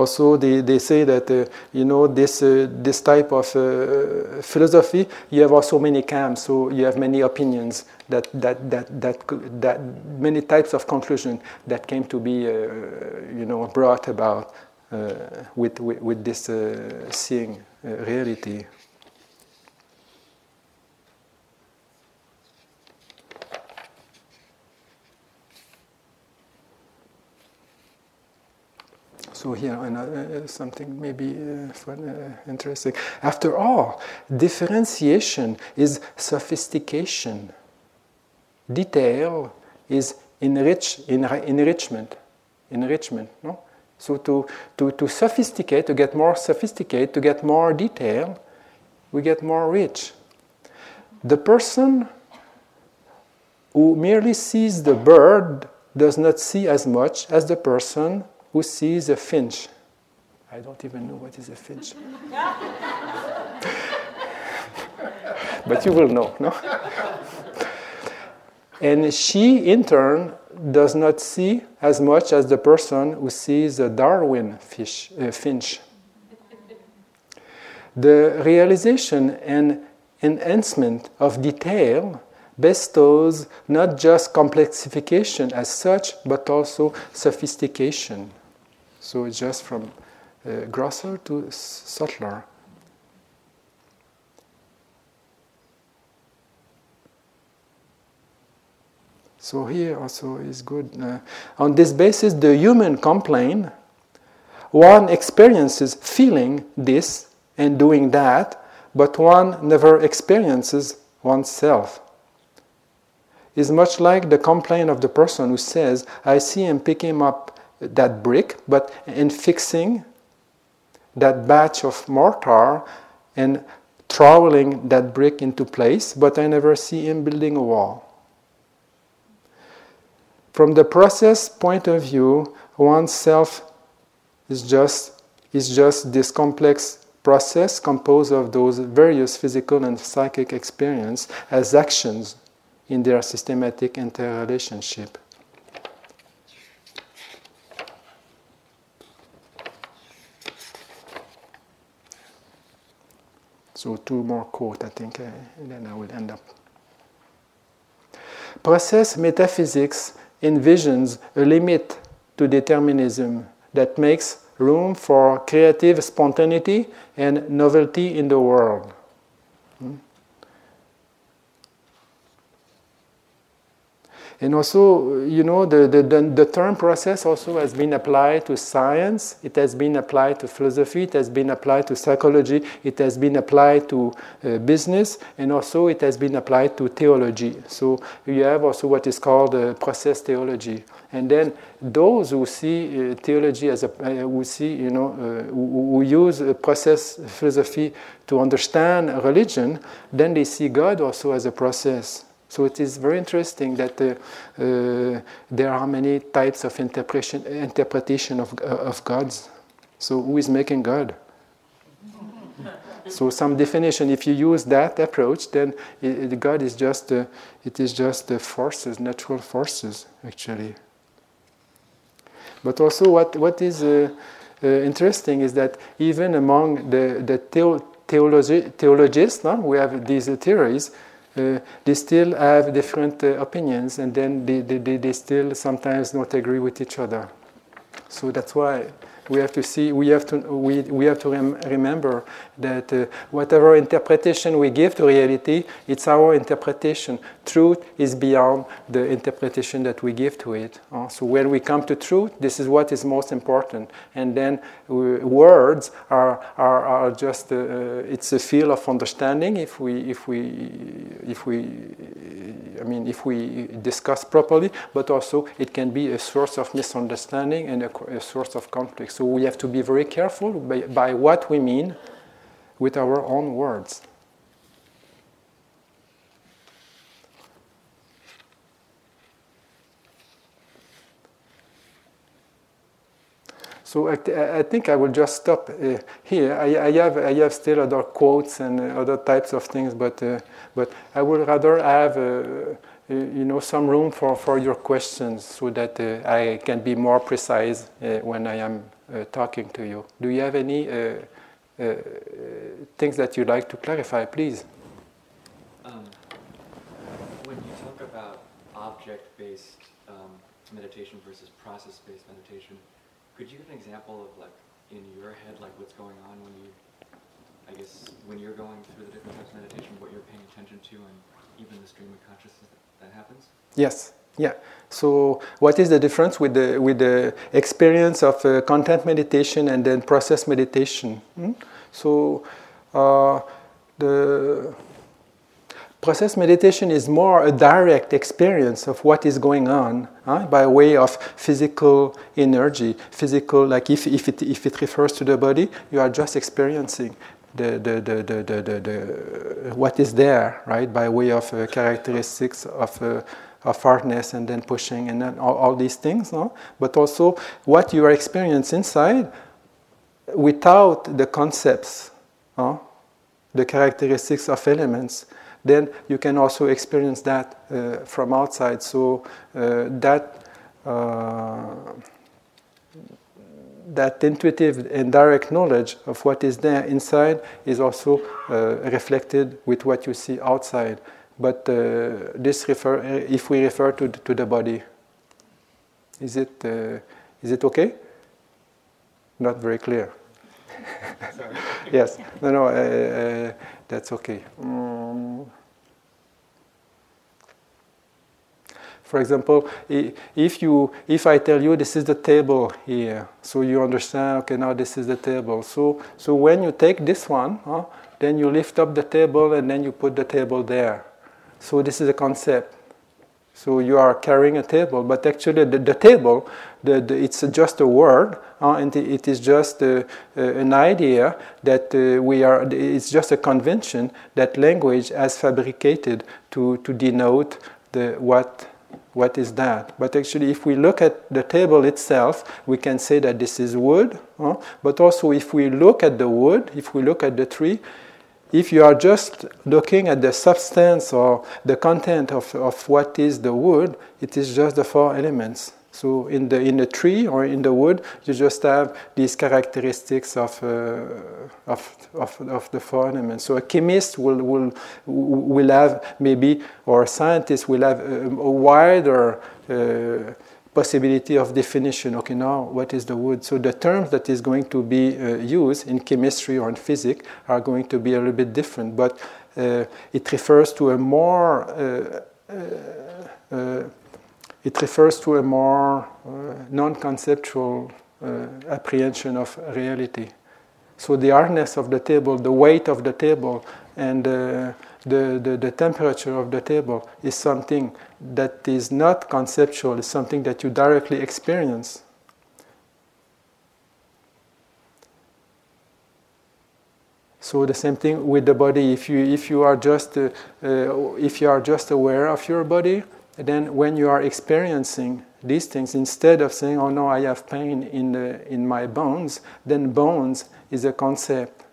Also, they, they say that uh, you know this uh, this type of uh, philosophy. You have also many camps, so you have many opinions that that that that that many types of conclusion that came to be uh, you know brought about uh, with, with, with this uh, seeing reality. So here, uh, something maybe uh, fun, uh, interesting. After all, differentiation is sophistication. Detail is enrich, enrichment. Enrichment, no? So to, to, to sophisticate, to get more sophisticated, to get more detail, we get more rich. The person who merely sees the bird does not see as much as the person who sees a finch. I don't even know what is a finch. but you will know, no? And she, in turn, does not see as much as the person who sees a Darwin fish, uh, finch. The realization and enhancement of detail bestows not just complexification as such, but also sophistication. So it's just from uh, grosser to subtler. So here also is good. Uh, on this basis, the human complain. One experiences feeling this and doing that, but one never experiences oneself. Is much like the complaint of the person who says, "I see him picking up that brick, but in fixing that batch of mortar and troweling that brick into place, but I never see him building a wall. From the process point of view, oneself is just, is just this complex process composed of those various physical and psychic experience as actions in their systematic interrelationship. So two more quotes, I think, uh, and then I will end up. Process metaphysics envisions a limit to determinism that makes room for creative spontaneity and novelty in the world. And also, you know, the, the, the, term process also has been applied to science, it has been applied to philosophy, it has been applied to psychology, it has been applied to uh, business, and also it has been applied to theology. So you have also what is called uh, process theology. And then those who see uh, theology as a, uh, who see, you know, uh, who, who, use process philosophy to understand religion, then they see God also as a process. So it is very interesting that uh, uh, there are many types of interpretation, interpretation of, uh, of gods. So who is making God? so some definition, if you use that approach, then it, it, God is just, uh, it is just the forces, natural forces, actually. But also what, what is uh, uh, interesting is that even among the, the theo- theologi- theologists, no, we have these theories, uh, they still have different uh, opinions and then they, they, they still sometimes not agree with each other. So that's why we have to see, we have to, we, we have to rem- remember that uh, whatever interpretation we give to reality, it's our interpretation. Truth is beyond the interpretation that we give to it. Uh, so when we come to truth, this is what is most important. And then words are, are, are just, uh, it's a field of understanding if we, if we, if we, I mean, if we discuss properly, but also it can be a source of misunderstanding and a, a source of conflict. So we have to be very careful by, by what we mean with our own words. So I, I, think I will just stop uh, here. I, I, have, I have still other quotes and uh, other types of things, but, uh, but I would rather have uh, uh, you know, some room for, for your questions so that uh, I can be more precise when I am talking to you. Do you have any things that you'd like to clarify, please? Um, when you talk about object-based um, meditation versus process-based meditation, could you give an example of like in your head, like what's going on when you, I guess, when you're going through the different types of meditation, what you're paying attention to, and even the stream of consciousness that happens? Yes. Yeah. So, what is the difference with the with the experience of uh, content meditation and then process meditation? Hmm? So, uh, the process meditation is more a direct experience of what is going on huh? by way of physical energy. Physical, like if, if, it, if it refers to the body, you are just experiencing the, the, the, the, the, the, what is there, right, by way of uh, characteristics of, uh, of hardness and then pushing and then all, all these things, no? but also what you are experiencing inside without the concepts, no? the characteristics of elements. Then you can also experience that uh, from outside. So uh, that uh, that intuitive and direct knowledge of what is there inside is also uh, reflected with what you see outside. But uh, this refer, uh, if we refer to, to the body, is it, uh, is it okay? Not very clear. yes, no, no, uh, uh, that's okay. Um, For example, if, you, if I tell you this is the table here, so you understand, okay, now this is the table. So, so when you take this one, huh, then you lift up the table and then you put the table there. So this is a concept. So you are carrying a table, but actually the, the table, the, the, it's just a word, uh, and it is just uh, uh, an idea that uh, we are. It's just a convention that language has fabricated to to denote the what what is that? But actually, if we look at the table itself, we can say that this is wood. Huh? But also, if we look at the wood, if we look at the tree, if you are just looking at the substance or the content of, of what is the wood, it is just the four elements. So in the in the tree or in the wood, you just have these characteristics of uh, of, of, of the four. So a chemist will will will have maybe or a scientist will have a, a wider uh, possibility of definition. Okay, now what is the wood? So the terms that is going to be uh, used in chemistry or in physics are going to be a little bit different, but uh, it refers to a more uh, uh, it refers to a more uh, non-conceptual uh, apprehension of reality. So the hardness of the table, the weight of the table, and uh, the, the, the, temperature of the table is something that is not conceptual, it's something that you directly experience. So the same thing with the body. If you if you are just uh, uh, if you are just aware of your body, then when you are experiencing these things, instead of saying, "Oh no, I have pain in the, in my bones," then bones is a concept,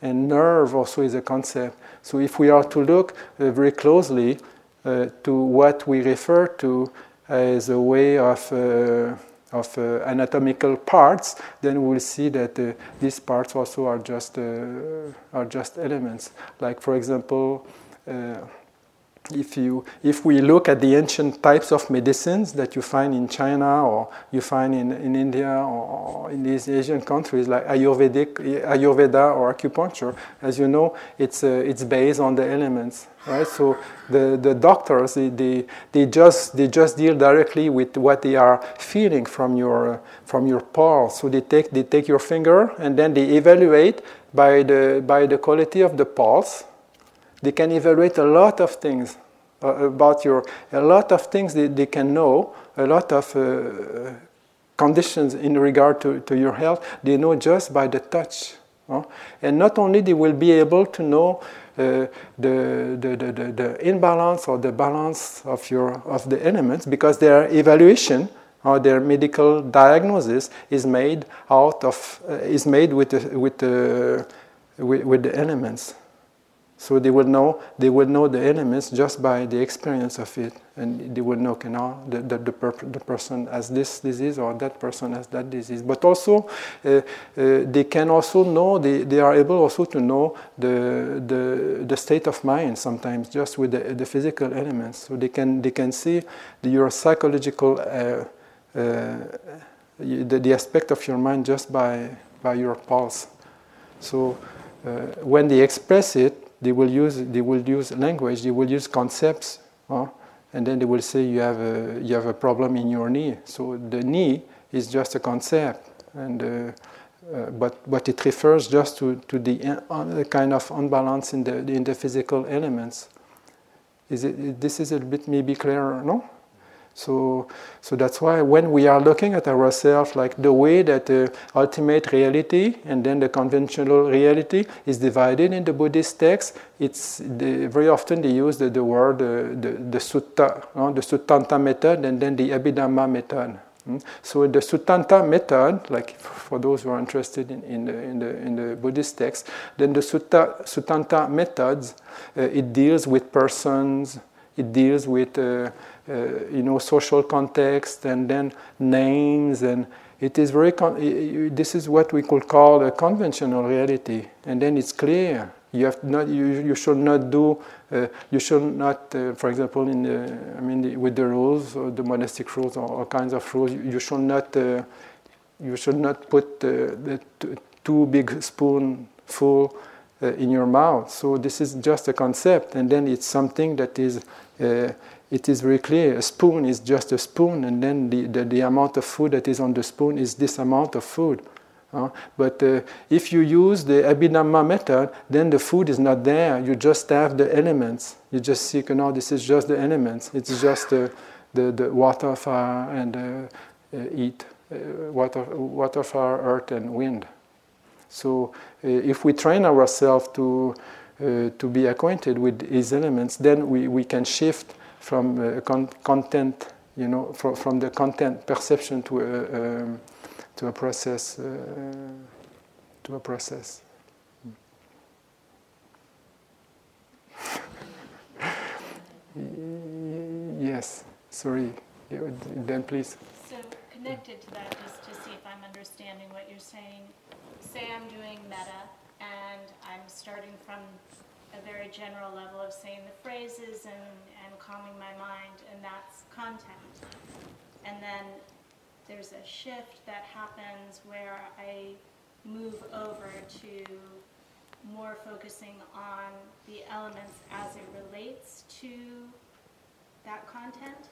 and nerve also is a concept. So if we are to look uh, very closely uh, to what we refer to as a way of uh, of uh, anatomical parts, then we'll see that uh, these parts also are just uh, are just elements. Like for example if you if we look at the ancient types of medicines that you find in China or you find in, in India or in these Asian countries like Ayurvedic Ayurveda or acupuncture, as you know, it's uh, it's based on the elements, right? So the, the doctors they, they, they just they just deal directly with what they are feeling from your uh, from your pulse. So they take they take your finger and then they evaluate by the by the quality of the pulse they can evaluate a lot of things uh, about your, a lot of things they, they can know, a lot of uh, conditions in regard to, to your health, they know just by the touch. Uh? And not only they will be able to know uh, the, the, the, the, the imbalance or the balance of, your, of the elements because their evaluation or their medical diagnosis is made out of, uh, is made with the, with, the, with, with the elements. So they will know they will know the elements just by the experience of it, and they will know okay, now that the, the, person has this disease or that person has that disease. But also, uh, uh, they can also know they, they are able also to know the, the, the state of mind sometimes just with the, the physical elements. So they can they can see the, your psychological uh, uh the, the aspect of your mind just by by your pulse. So uh, when they express it they will use they will use language, they will use concepts, huh? and then they will say you have a you have a problem in your knee. So the knee is just a concept, and uh, uh, but but it refers just to to the uh, kind of unbalance in the in the physical elements. Is it this is a bit maybe clearer? No. So, so that's why when we are looking at ourselves, like the way that the ultimate reality and then the conventional reality is divided in the Buddhist text, it's the, very often they use the, the word uh, the, the sutta, uh, the Suttanta method, and then the Abhidhamma method. Mm? So the Suttanta method, like for those who are interested in, in, the, in, the, in the Buddhist text, then the Sutta, Suttanta methods, uh, it deals with persons, it deals with uh, you know, social context and then names and it is very con- this is what we could call a conventional reality. And then it's clear. You have not you, you should not do uh, you should not uh, for example in the, I mean the, with the rules or the monastic rules or all kinds of rules you, you should not uh, you should not put uh, the t- two big spoonful uh, in your mouth. So this is just a concept. And then it's something that is it is very clear. A spoon is just a spoon, and then the, the, the amount of food that is on the spoon is this amount of food. Uh, but uh, if you use the Abhidhamma method, then the food is not there. You just have the elements. You just see, you know, this is just the elements. It's just the, the, the water, fire, and uh, uh eat. Uh, water, water, fire, earth, and wind. So uh, if we train ourselves to, to be acquainted with these elements, then we, we can shift from uh, con- content you know, from, from the content perception to a, um, to a process, uh, to a process. yes, sorry. Then please. So connected to that, just to see if I'm understanding what you're saying. Say I'm doing metta, and I'm starting from a very general level of saying the phrases and calming my mind, and that's content. And then there's a shift that happens where I move over to more focusing on the elements as it relates to that content.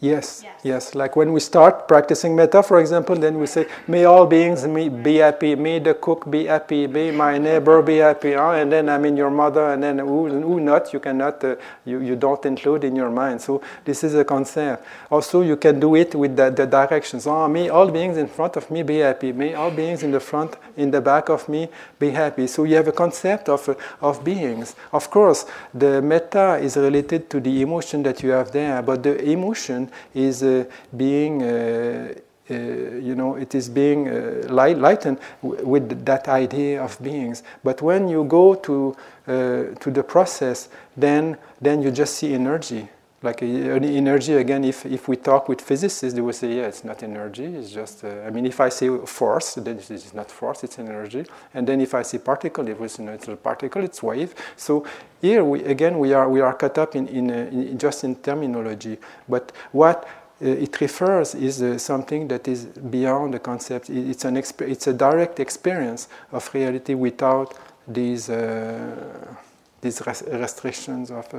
Yes, yes, yes, Like when we start practicing metta, for example, then we say, May all beings be happy, may the cook be happy, may my neighbor be happy, huh? and then I mean your mother, and then who, who not, you cannot, uh, you, you don't include in your mind. So this is a concept. Also, you can do it with the, the directions. Oh, may all beings in front of me be happy, may all beings in the front, in the back of me be happy. So you have a concept of, of beings. Of course, the metta is related to the emotion that you have there, but the emotion is uh, being uh, uh, you know, it is being uh, light, lightened w- with that idea of beings. But when you go to uh, to the process, then then you just see energy like energy again if, if we talk with physicists they will say yeah it's not energy it's just uh, i mean if i say force then it's not force it's energy. And then if i say particle it was you know, it's a particle it's wave. So here we again we are we are cut up in, in, uh, in just in terminology. But what uh, it refers is uh, something that is beyond the concept. It's an exp- it's a direct experience of reality without these uh, these res- restrictions of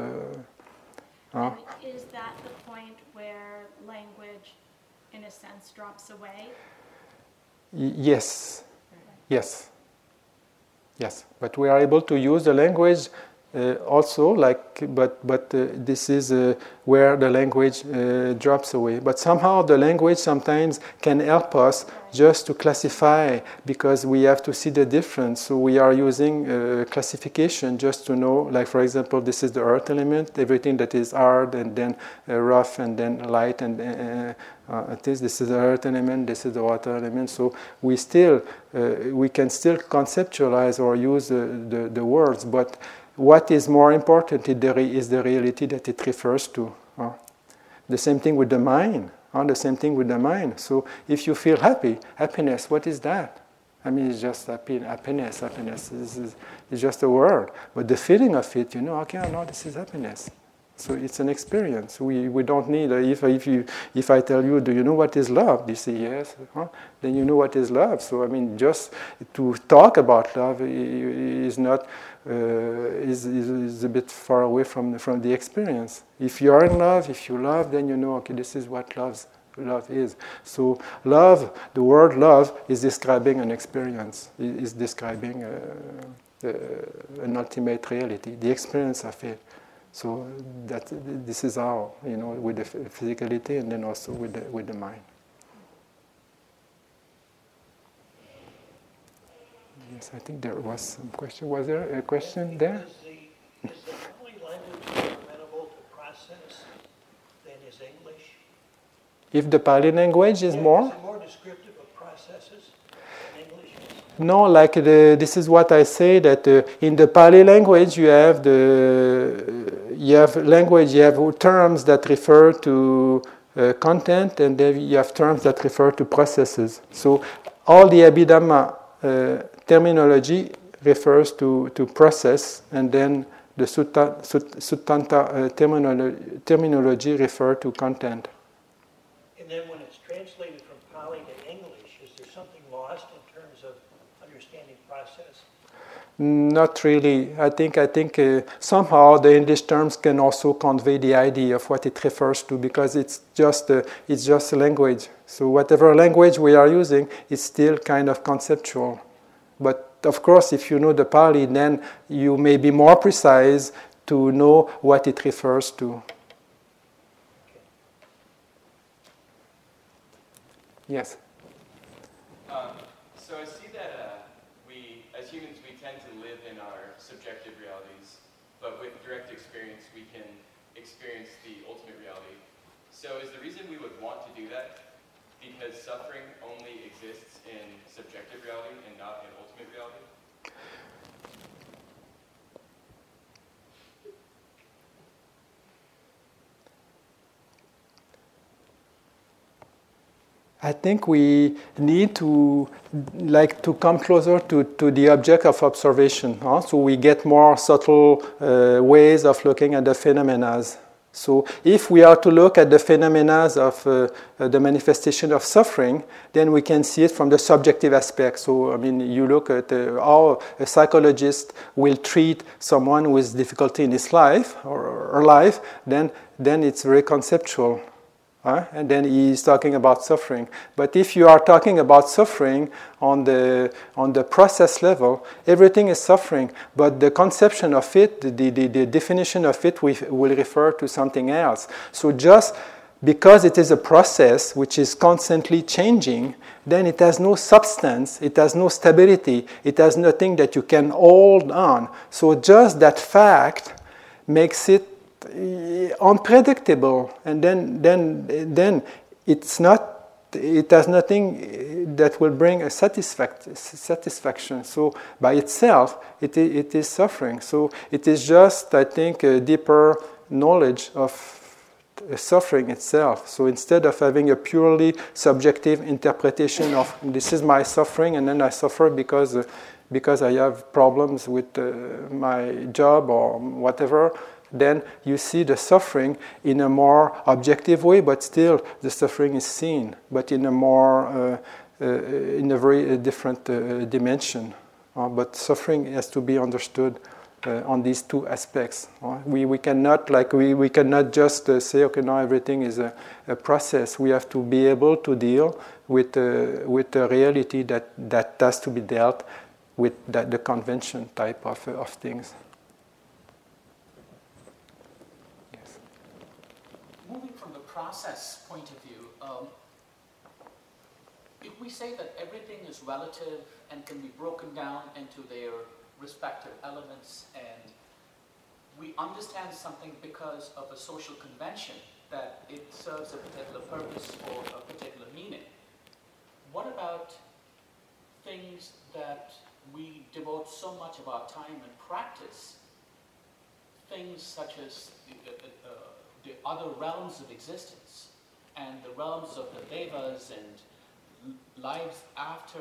uh, uh, is that the point where language, in a sense, drops away? Y- yes. Yes. Yes. But we are able to use the language uh, also like but but uh, this is uh, where the language uh, drops away but somehow the language sometimes can help us just to classify because we have to see the difference so we are using uh, classification just to know like for example this is the earth element everything that is hard and then uh, rough and then light and this, this is the earth element, this is the water element. So we still, we can still conceptualize or use the, the, the words, but what is more important is the reality that it refers to. The same thing with the mind. The same thing with the mind. So if you feel happy, happiness, what is that? I mean, it's just happy, happiness. Happiness is, is, is just a word. But the feeling of it, you know, okay, I know this is happiness. So it's an experience. We, we don't need, uh, if, if, you, if I tell you, do you know what is love? You say yes, huh? then you know what is love. So I mean, just to talk about love is not, uh, is, is, is, a bit far away from, from the experience. If you are in love, if you love, then you know, okay, this is what love's, love is. So love, the word love is describing an experience, is describing uh, uh, an ultimate reality, the experience of it. So that this is how you know with the physicality and then also with the with the mind. Yes, I think there was some question. Was there a question there? Is the, is the Pali language more amenable to process than is English? If the Pali language is yeah, more? Is more descriptive of processes than English No, like the, this is what I say that uh, in the Pali language you have the you have language, you have terms that refer to uh, content, and then you have terms that refer to processes. So all the Abhidhamma uh, terminology refers to, to process, and then the Sutta, Suttanta uh, terminology, terminology refer to content. And then when it's translated from Pali to English, is there something lost in terms of understanding process? Not really. I think I think uh, somehow the English terms can also convey the idea of what it refers to because it's just uh, it's just language. So whatever language we are using, is still kind of conceptual. But of course, if you know the Pali, then you may be more precise to know what it refers to. Yes. So is the reason we would want to do that because suffering only exists in subjective reality and not in ultimate reality? I think we need to like to come closer to, to the object of observation. Huh? So we get more subtle uh, ways of looking at the phenomena. So if we are to look at the phenomena of uh, uh, the manifestation of suffering, then we can see it from the subjective aspect. So I mean, you look at uh, how a psychologist will treat someone with difficulty in his life or her life, then then it's very conceptual. Huh? And then he's talking about suffering. But if you are talking about suffering on the, on the process level, everything is suffering. But the conception of it, the, the, the definition of it, we will refer to something else. So just because it is a process which is constantly changing, then it has no substance, it has no stability, it has nothing that you can hold on. So just that fact makes it unpredictable, and then then then it's not. It has nothing that will bring a satisfaction. So by itself, it, it is suffering. So it is just, I think, a deeper knowledge of suffering itself. So instead of having a purely subjective interpretation of this is my suffering and then I suffer because because I have problems with uh, my job or whatever, then you see the suffering in a more objective way, but still the suffering is seen, but in a more, uh, uh, in a very uh, different uh, dimension. Uh, but suffering has to be understood on these two aspects. we, we cannot like we, we cannot just say okay now everything is a, a, process. We have to be able to deal with with the reality that that has to be dealt with the convention type of of things. Process point of view, um, if we say that everything is relative and can be broken down into their respective elements and we understand something because of a social convention that it serves a particular purpose or a particular meaning. What about things that we devote so much of our time and practice? Things such as uh, uh, the other realms of existence and the realms of the devas and lives after,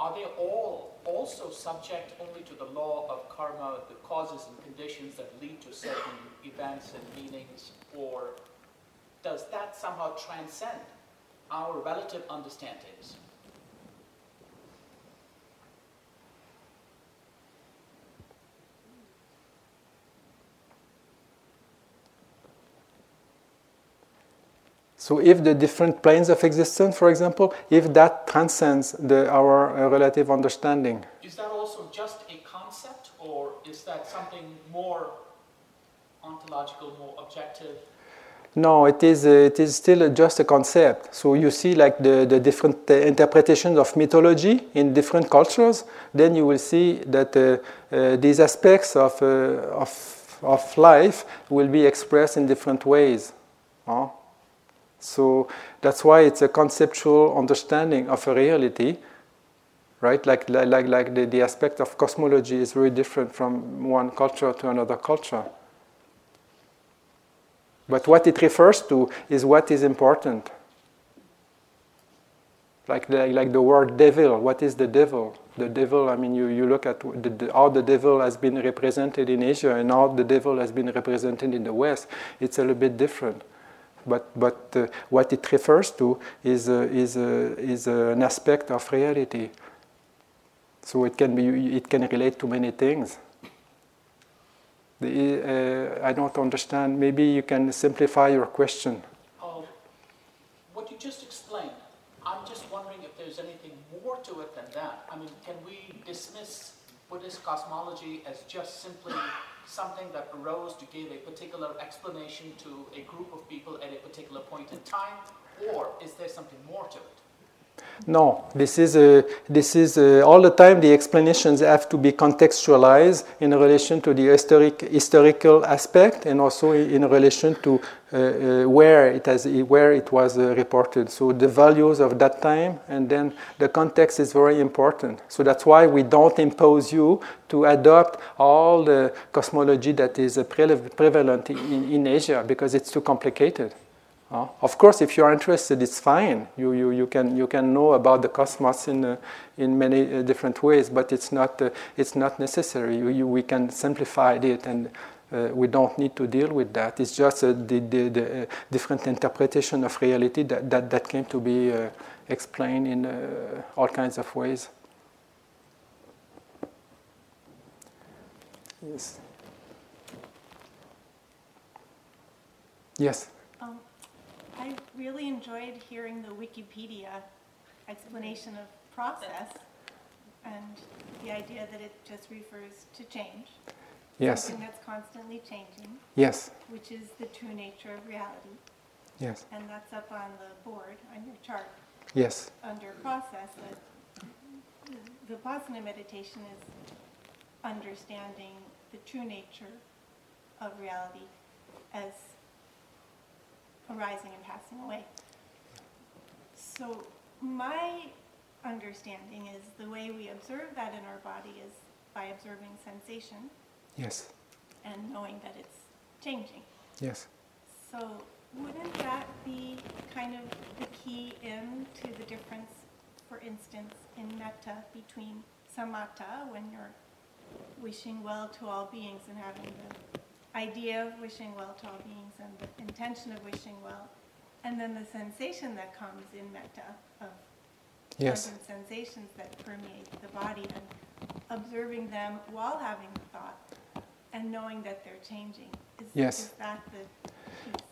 are they all also subject only to the law of karma, the causes and conditions that lead to certain events and meanings, or does that somehow transcend our relative understandings? So if the different planes of existence, for example, if that transcends the, our uh, relative understanding. Is that also just a concept, or is that something more ontological, more objective? No, it is, uh, it is still just a concept. So you see like the, the different uh, interpretations of mythology in different cultures, then you will see that uh, uh these aspects of, uh, of, of life will be expressed in different ways. Huh? So that's why it's a conceptual understanding of a reality, right? Like, like, like the, the aspect of cosmology is very different from one culture to another culture. But what it refers to is what is important. Like the, like the word devil, what is the devil? The devil, I mean, you, you look at the, the, how the devil has been represented in Asia and how the devil has been represented in the West. It's a little bit different but, but uh, what it refers to is, uh, is, uh, is an aspect of reality. So it can, be, it can relate to many things. The, I don't understand. Maybe you can simplify your question. Um, what you just explained, I'm just wondering if there's anything more to it than that. I mean, can we dismiss Buddhist cosmology as just simply something that arose to give a particular explanation to a group of people at a particular point in time, or is there something more to it? No, this is a, this is a, all the time the explanations have to be contextualized in relation to the historic, historical aspect and also in relation to uh, uh, where it has where it was uh, reported. So the values of that time and then the context is very important. So that's why we don't impose you to adopt all the cosmology that is prevalent in, in Asia because it's too complicated. Uh, of course, if you're interested, it's fine. You, you, you, can, you can know about the cosmos in, uh, in many uh, different ways, but it's not, uh, it's not necessary. You, you, we can simplify it, and uh, we don't need to deal with that. It's just uh, the, the, the different interpretation of reality that, that, that came to be explained in all kinds of ways. Yes. Yes. Really enjoyed hearing the Wikipedia explanation of process and the idea that it just refers to change. Yes. Something that's constantly changing. Yes. Which is the true nature of reality. Yes. And that's up on the board on your chart. Yes. Under process, the Vipassana meditation is understanding the true nature of reality as arising and passing away. So my understanding is the way we observe that in our body is by observing sensation. Yes. And knowing that it's changing. Yes. So wouldn't that be kind of the key in to the difference, for instance, in metta between samatha, when you're wishing well to all beings and having the idea of wishing well to all beings and the intention of wishing well, and then the sensation that comes in metta of yes. sensations that permeate the body and observing them while having the thought and knowing that they're changing. Is, yes. is that the piece?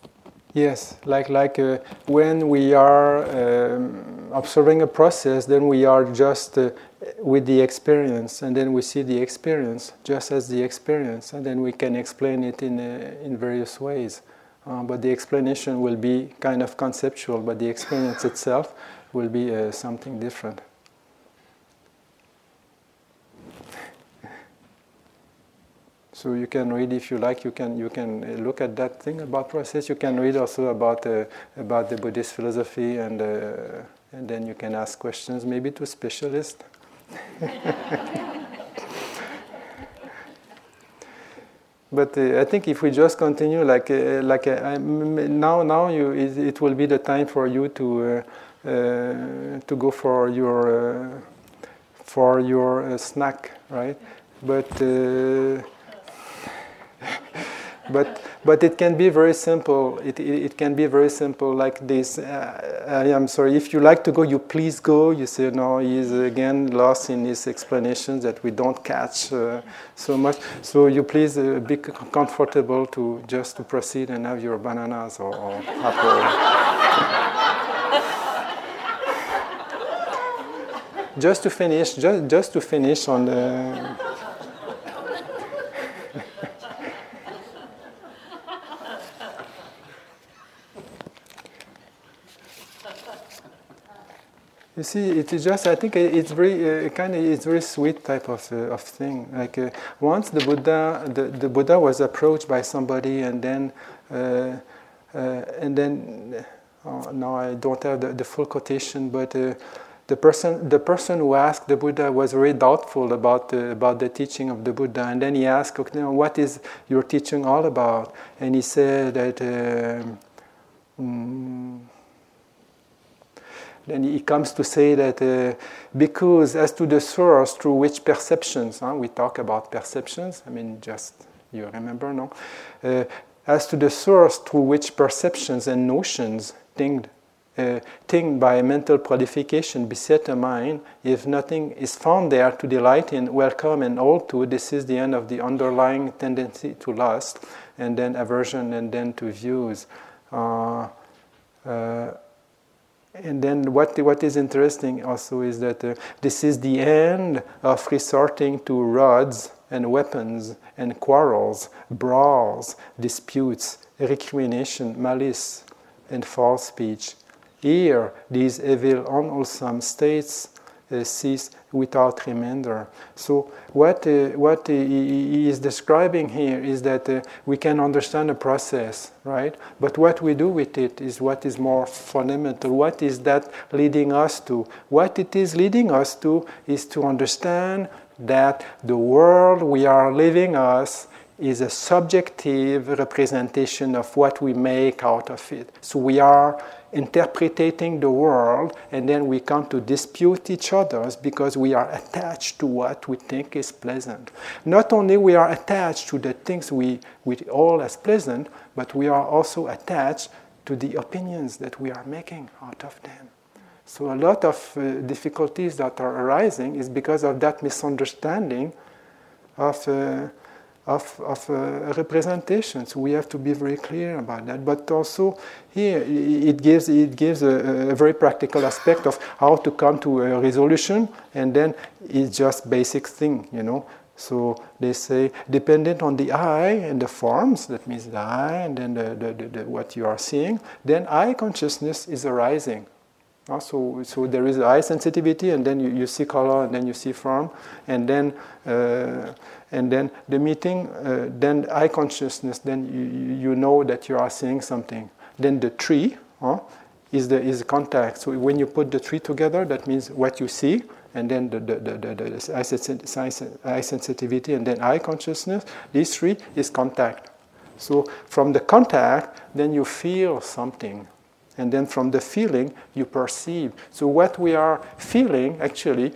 Yes, like like uh, when we are um, observing a process, then we are just uh, with the experience, and then we see the experience just as the experience, and then we can explain it in uh, in various ways. Uh, but the explanation will be kind of conceptual, but the experience itself will be uh, something different. So you can read if you like. You can you can uh, look at that thing about process. You can read also about uh, about the Buddhist philosophy, and uh, and then you can ask questions maybe to specialists. but uh, I think if we just continue like uh, like uh, now now you it, it, will be the time for you to to go for your for your snack, right? But but but it can be very simple. It, it, it, can be very simple like this. Uh, I am sorry. If you like to go, you please go. You say no. He's again lost in his explanations that we don't catch uh, so much. So you please uh, be comfortable to just to proceed and have your bananas or, or apple. just to finish, just just to finish on the. You see, it is just. I think it's very uh, kind of it's very sweet type of uh, of thing. Like uh, once the Buddha, the, the Buddha was approached by somebody, and then uh, uh, and then uh, now I don't have the, the full quotation, but the person the person who asked the Buddha was very doubtful about the, about the teaching of the Buddha, and then he asked, okay, now "What is your teaching all about?" And he said that. Mm, then he comes to say that uh, because as to the source through which perceptions, huh, we talk about perceptions, I mean, just you remember, no? Uh, as to the source through which perceptions and notions tinged, uh, tinged by mental prolification beset a mind, if nothing is found there to delight in, welcome, and hold to, this is the end of the underlying tendency to lust, and then aversion, and then to views. Uh, uh and then what, what is interesting also is that uh, this is the end of resorting to rods and weapons and quarrels, brawls, disputes, recrimination, malice, and false speech. here these evil, unwholesome states cease without remainder. So, what, uh, what he is describing here is that uh, we can understand a process, right? But what we do with it is what is more fundamental. What is that leading us to? What it is leading us to is to understand that the world we are living us is a subjective representation of what we make out of it. So we are interpreting the world and then we come to dispute each other because we are attached to what we think is pleasant. Not only we are attached to the things we, we all as pleasant, but we are also attached to the opinions that we are making out of them. So a lot of uh, difficulties that are arising is because of that misunderstanding of uh, of, of uh, representations. We have to be very clear about that. But also here it gives, it gives a, a, very practical aspect of how to come to a resolution and then it's just basic thing, you know. So they say, dependent on the eye and the forms, that means the eye and then the, the, the, the what you are seeing, then eye consciousness is arising. Uh, so, so there is eye sensitivity, and then you, you see color, and then you see form, and then uh, and then the meeting, uh, then eye consciousness, then you, you know that you are seeing something. Then the tree is the is contact. So when you put the tree together, that means what you see, and then the, the, the, the, the eye, sensitivity, and then eye consciousness. These three is contact. So from the contact, then you feel something. And then from the feeling, you perceive. So what we are feeling, actually,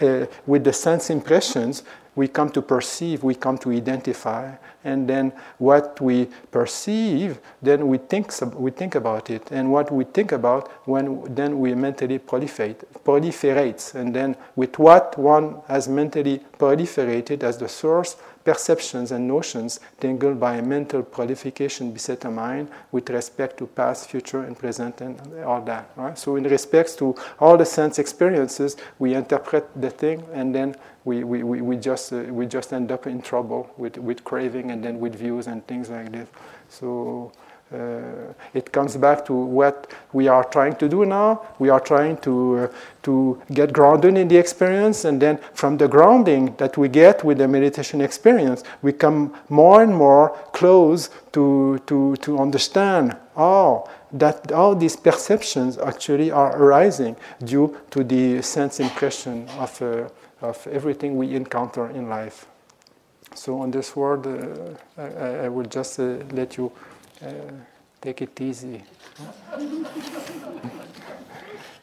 uh, with the sense impressions, we come to perceive, we come to identify, and then what we perceive, then we think, we think about it, and what we think about, when then we mentally proliferate, proliferates, and then with what one has mentally proliferated as the source, perceptions and notions tangled by a mental proliferation beset a mind with respect to past, future, and present, and all that. Right? So, in respects to all the sense experiences, we interpret the thing, and then we, we, we, just, uh, we just end up in trouble with, with craving and then with views and things like this. So uh, it comes back to what we are trying to do now. We are trying to, uh, to get grounded in the experience, and then from the grounding that we get with the meditation experience, we come more and more close to, to, to understand oh, that all these perceptions actually are arising due to the sense impression of. Uh, of everything we encounter in life. So on this word, uh, I, I, will just uh, let you uh, take it easy.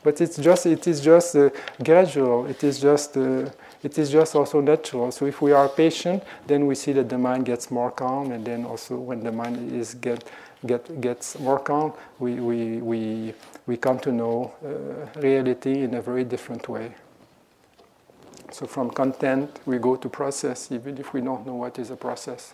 but it's just it is just uh, gradual. It is just uh, it is just also natural. So if we are patient, then we see that the mind gets more calm, and then also when the mind is get get gets more calm, we we we we come to know uh, reality in a very different way. So from content, we go to process, even if we don't know what is a process.